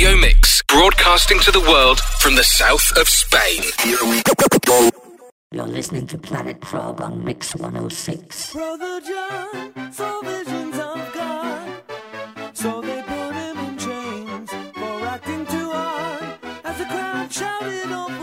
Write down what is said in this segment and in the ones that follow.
radio mix, broadcasting to the world from the south of Spain. You're listening to Planet Prog on Mix 106. Brother John saw visions of God, so they put him in chains for acting too hard. As the crowd shouted off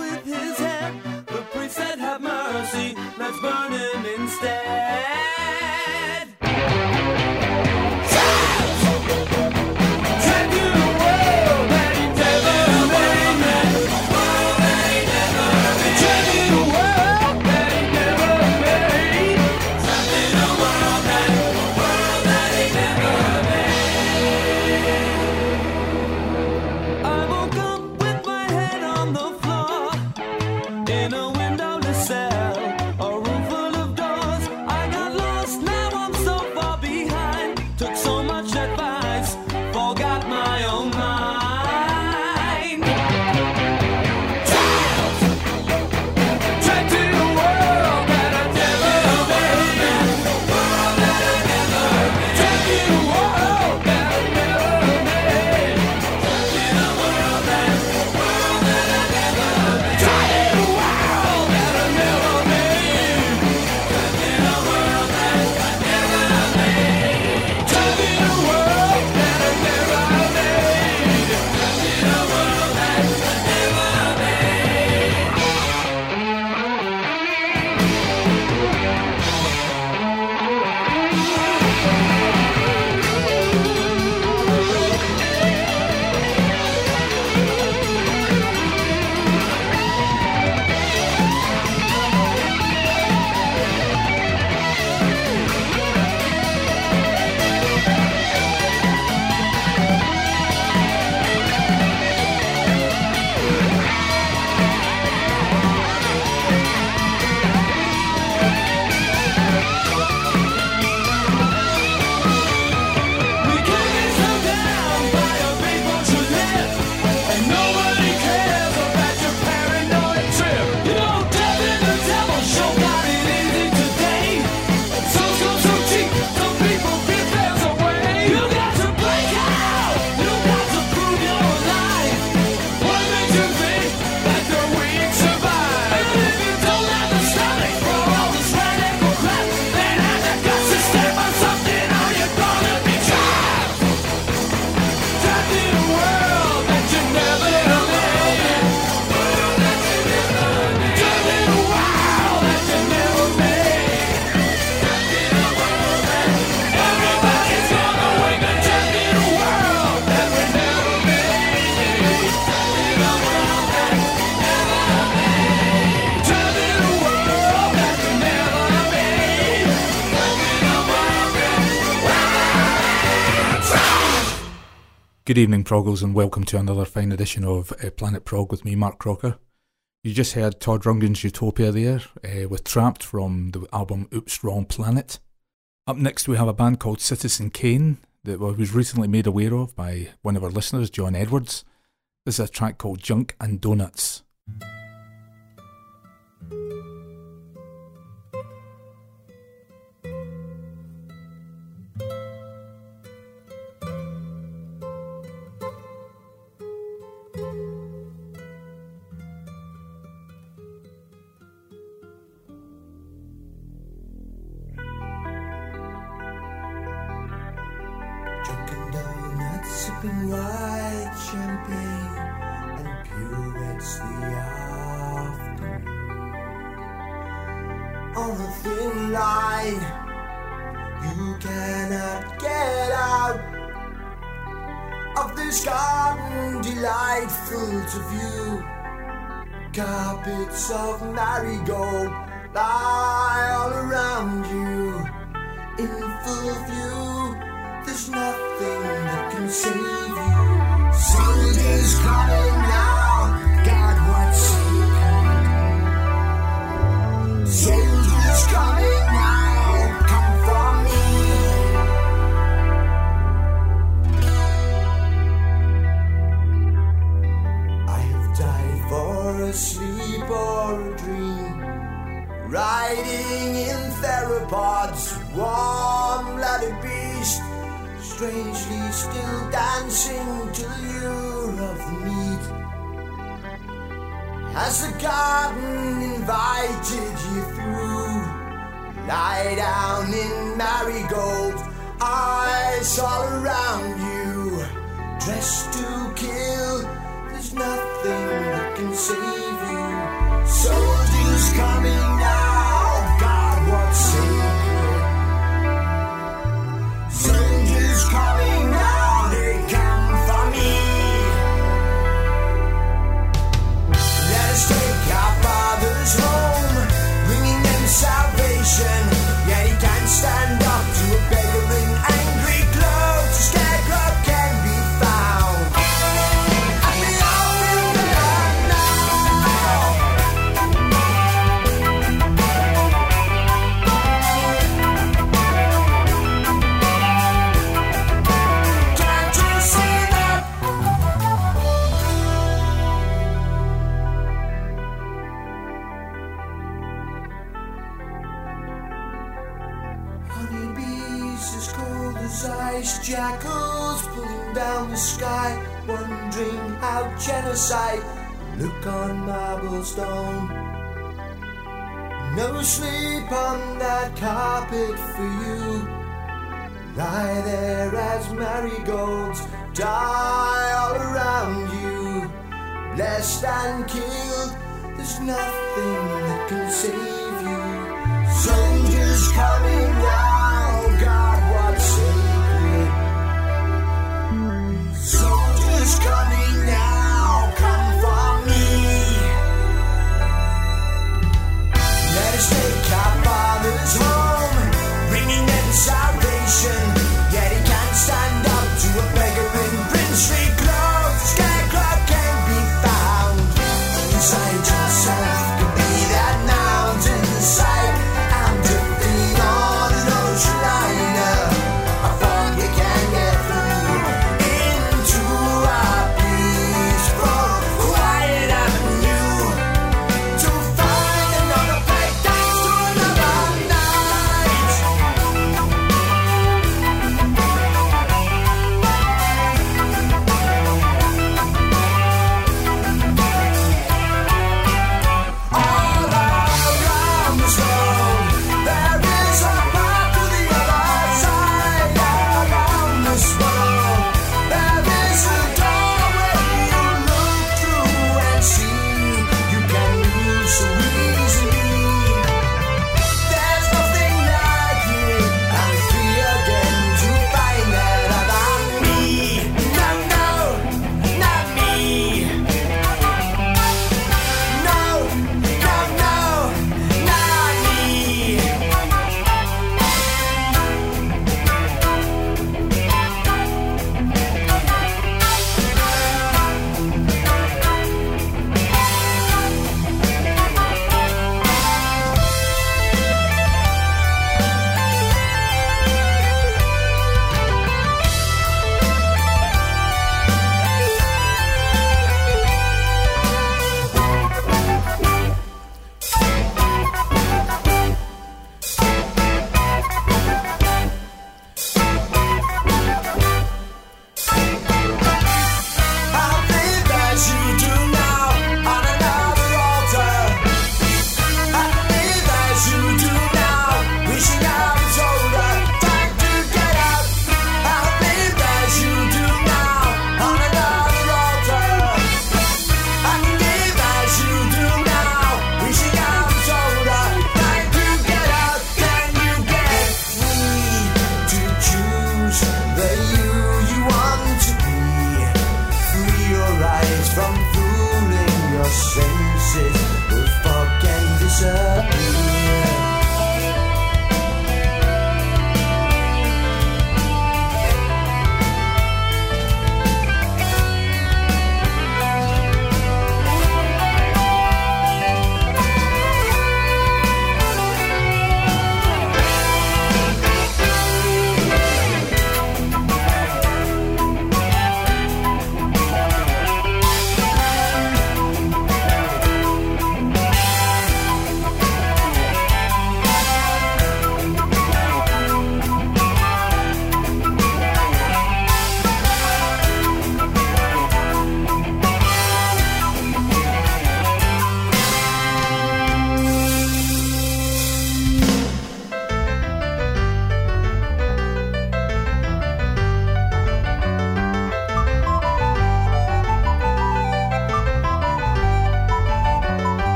Good evening, Proggles, and welcome to another fine edition of uh, Planet Prog with me, Mark Crocker. You just heard Todd Rundgren's Utopia there uh, with Trapped from the album Oops Wrong Planet. Up next, we have a band called Citizen Cain that was recently made aware of by one of our listeners, John Edwards. This is a track called Junk and Doughnuts. Sipping white champagne, and purettes the afternoon. On a thin line, you cannot get out of this garden delightful to view. Carpets of marigold lie all around you in full view. Can save you. still dancing till you're of meat. Has the garden invited you through? Lie down in marigold, eyes all around you, dressed to kill. stone. No sleep on that carpet for you. Lie there as marigolds die all around you. Blessed and killed, there's nothing that can save you. Soldiers coming out.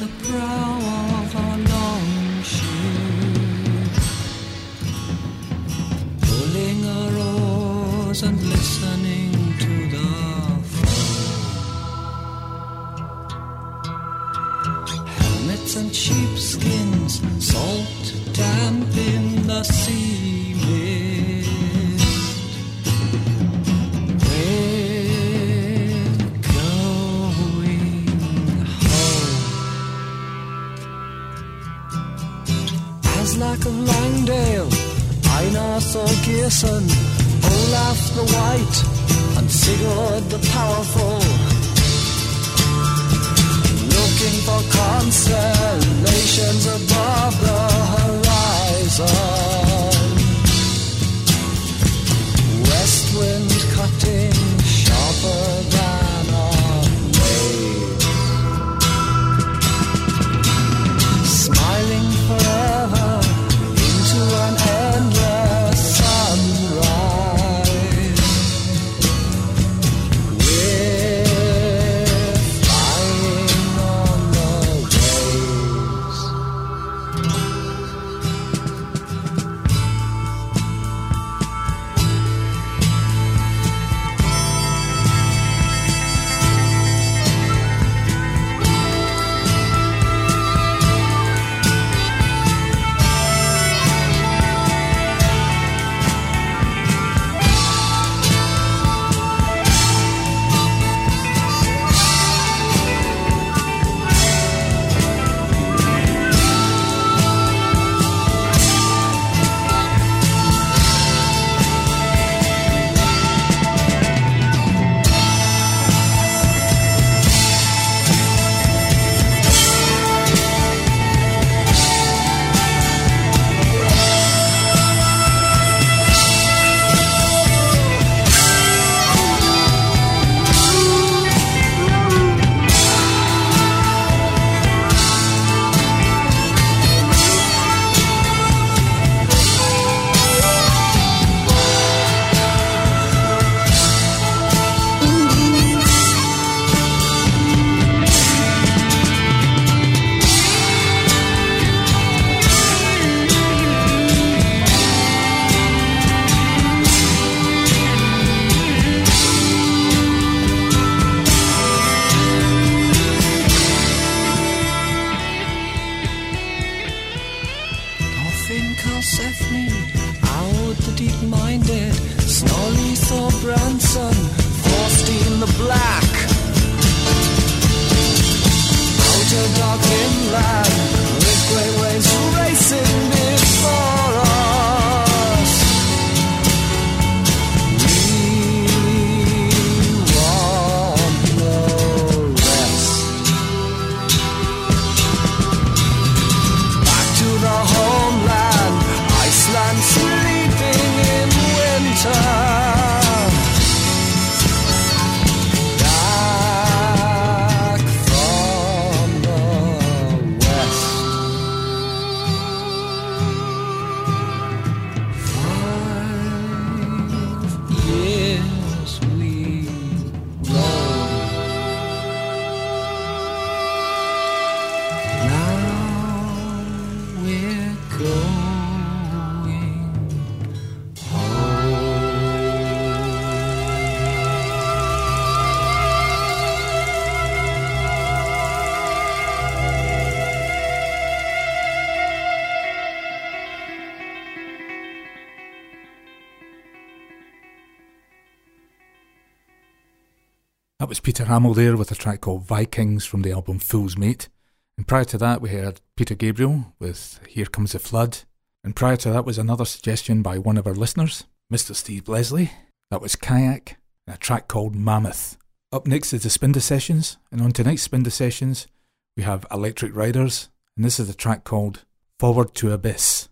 the brow was Peter Hammill there with a track called Vikings from the album Fool's Mate. And prior to that, we heard Peter Gabriel with Here Comes the Flood. And prior to that was another suggestion by one of our listeners, Mr. Steve Leslie. That was Kayak, and a track called Mammoth. Up next is the Spinder Sessions, and on tonight's Spinder Sessions, we have Electric Riders, and this is a track called Forward to Abyss.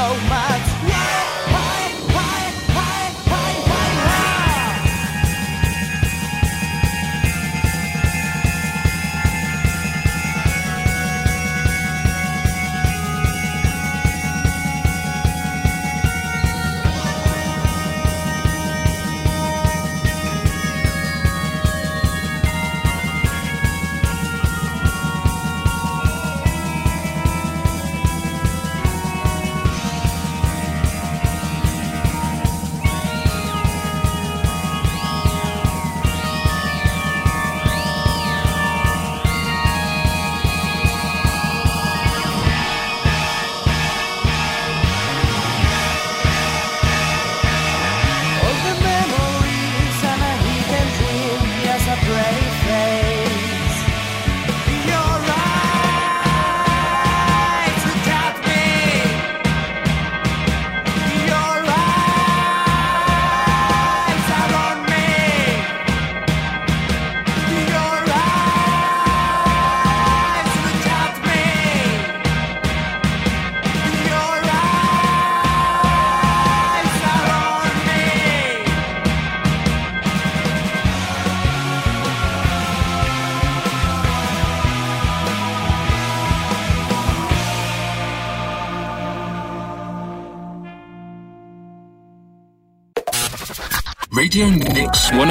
Oh my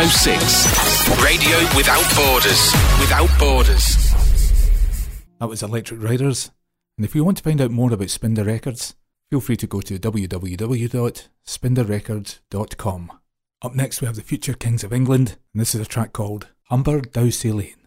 106. Radio without borders. Without borders. That was Electric Riders. And if you want to find out more about Spinder Records, feel free to go to www.spinderrecords.com. Up next, we have the Future Kings of England, and this is a track called Humber Douncy Lane.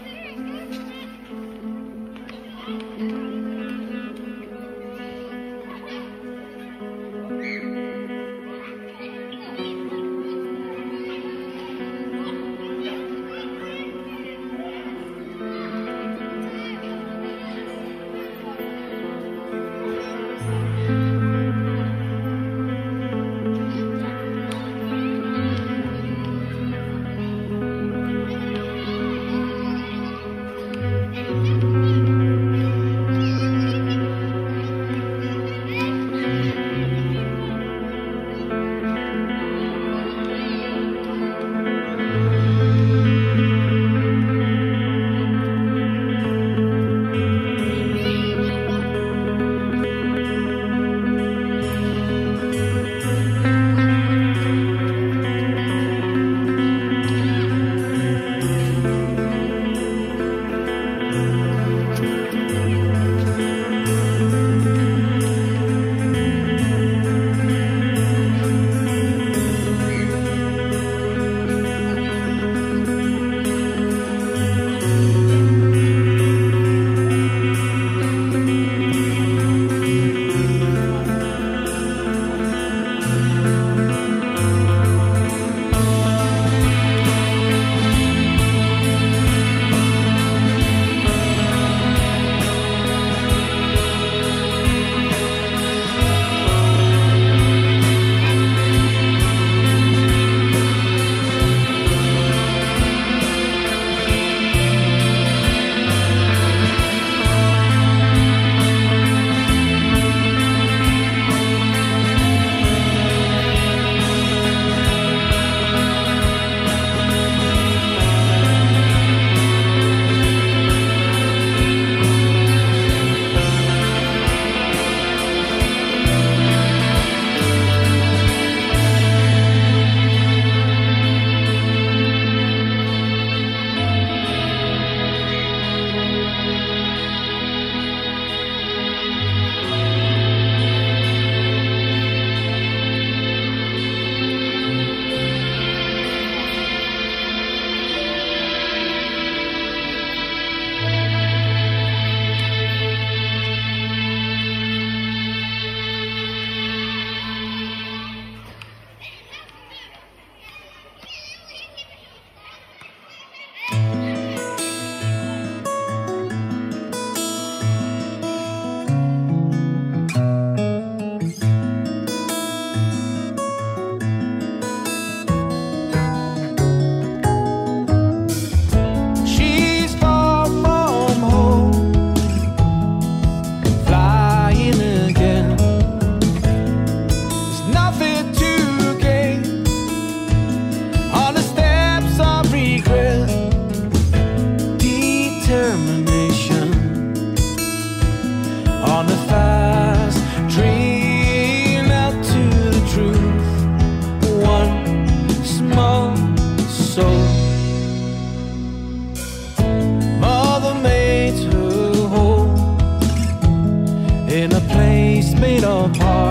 made of heart.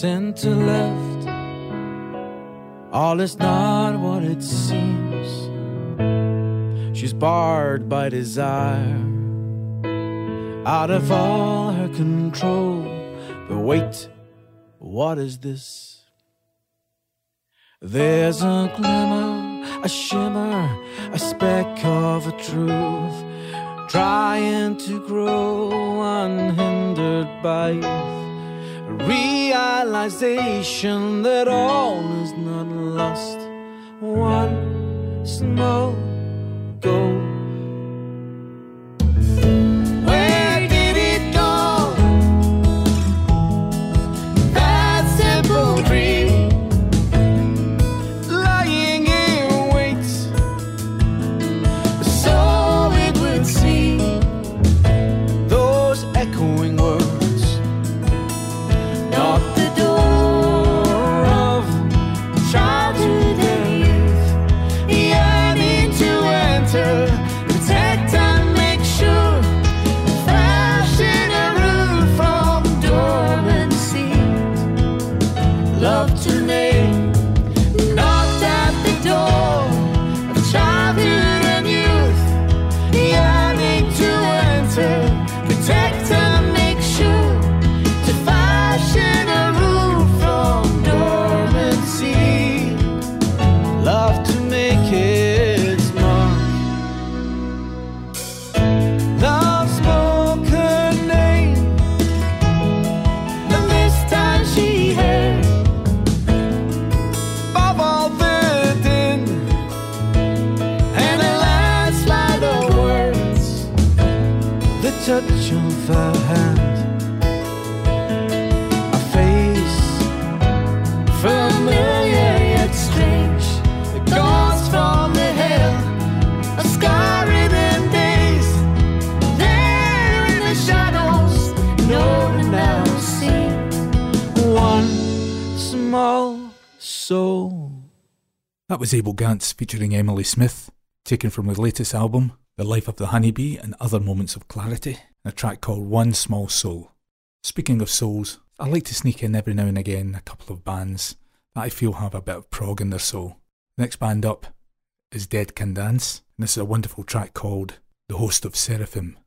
Center left. All is not what it seems. She's barred by desire, out of all her control. But wait, what is this? There's a glimmer, a shimmer, a speck of a truth, trying to grow unhindered by youth. Realization that all is not lost. One small goal. Abel Ganz featuring Emily Smith, taken from the latest album, The Life of the Honeybee and Other Moments of Clarity, a track called One Small Soul. Speaking of souls, I like to sneak in every now and again a couple of bands that I feel have a bit of prog in their soul. Next band up is Dead Can Dance, and this is a wonderful track called The Host of Seraphim.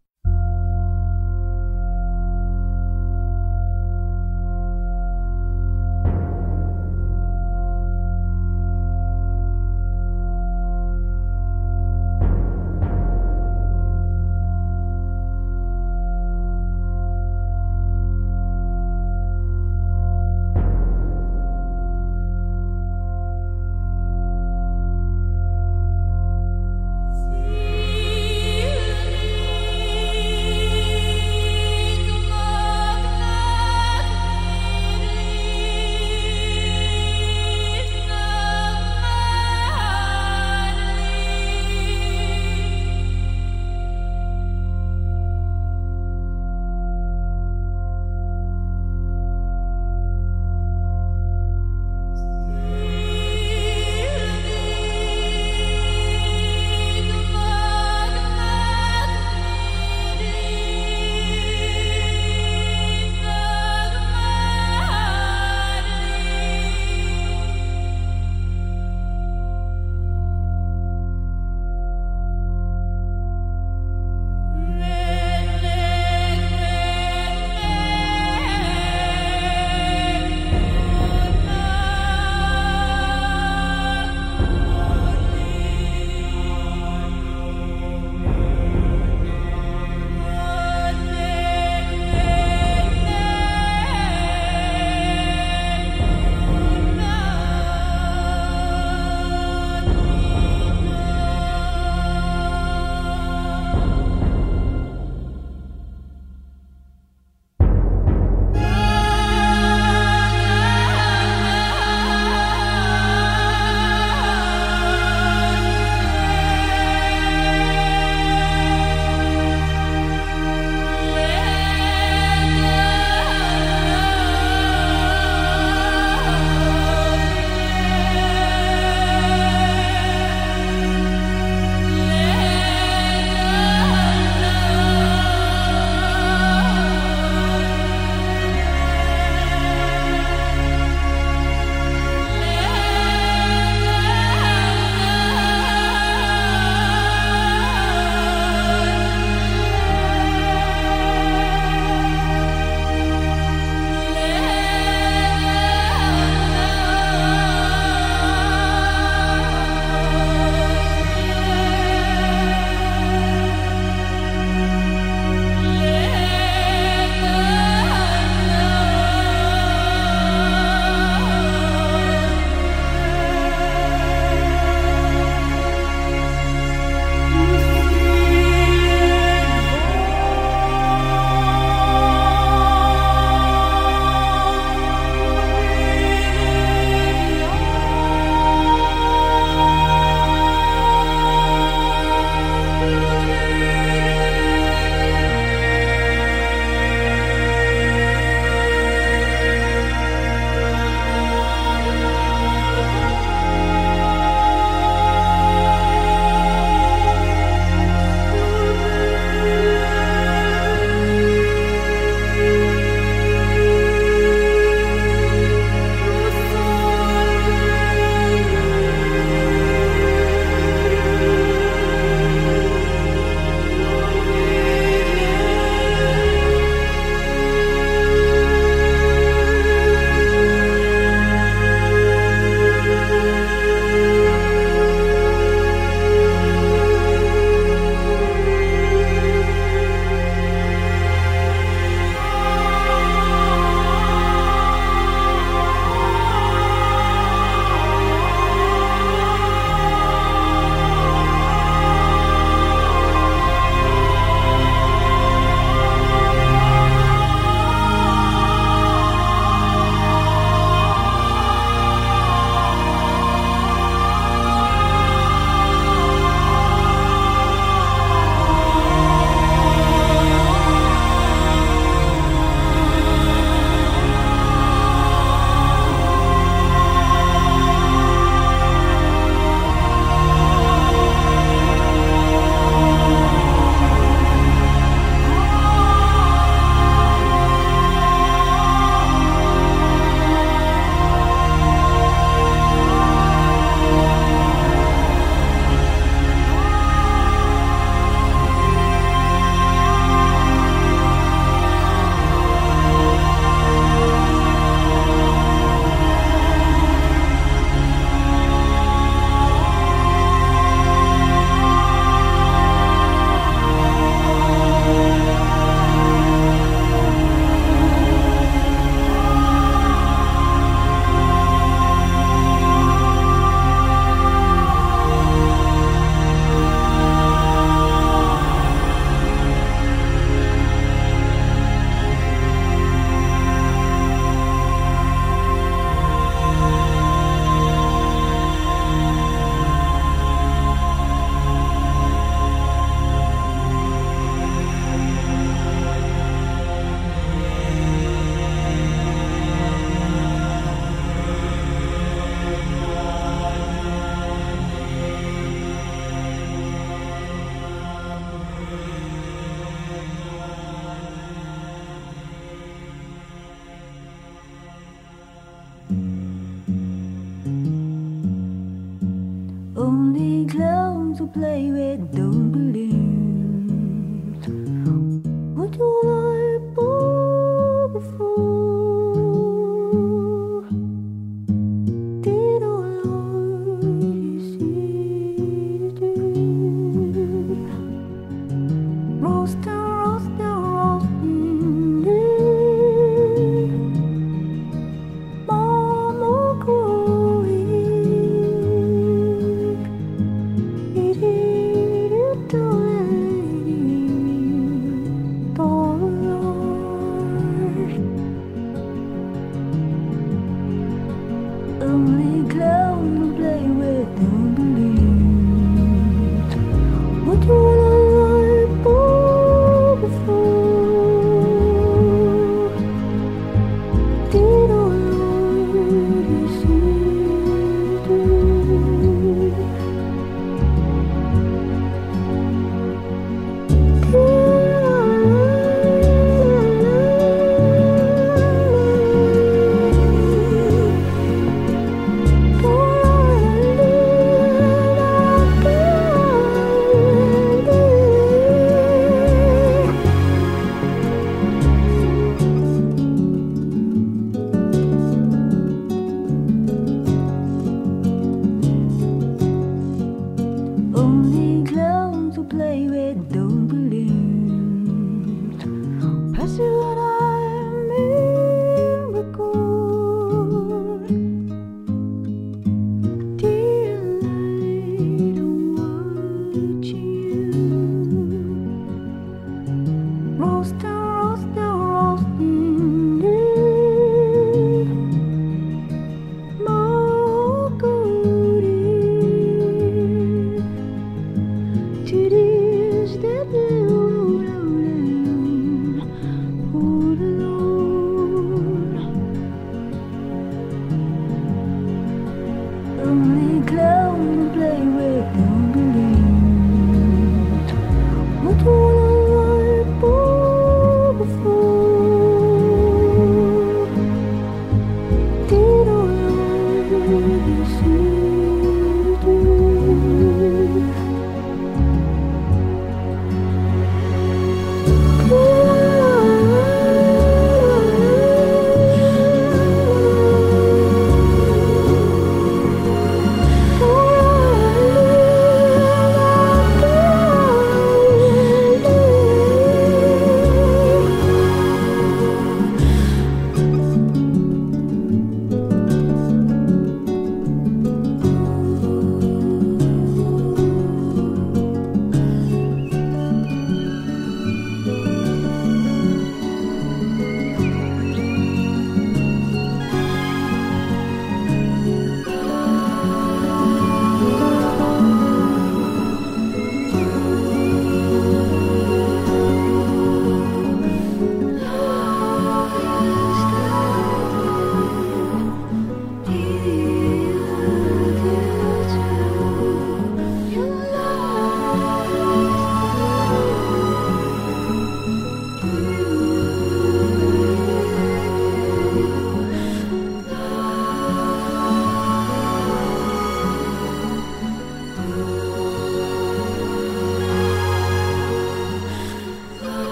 Play with don't believe.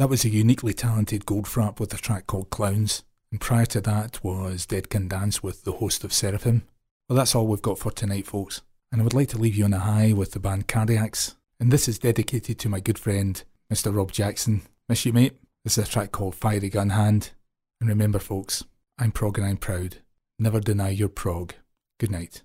That was a uniquely talented Goldfrapp with a track called Clowns, and prior to that was Dead Can Dance with the host of Seraphim. Well, that's all we've got for tonight, folks, and I would like to leave you on a high with the band Cardiacs, and this is dedicated to my good friend, Mr. Rob Jackson. Miss you, mate. This is a track called Fiery Gun Hand, and remember, folks, I'm prog and I'm proud. Never deny your prog. Good night.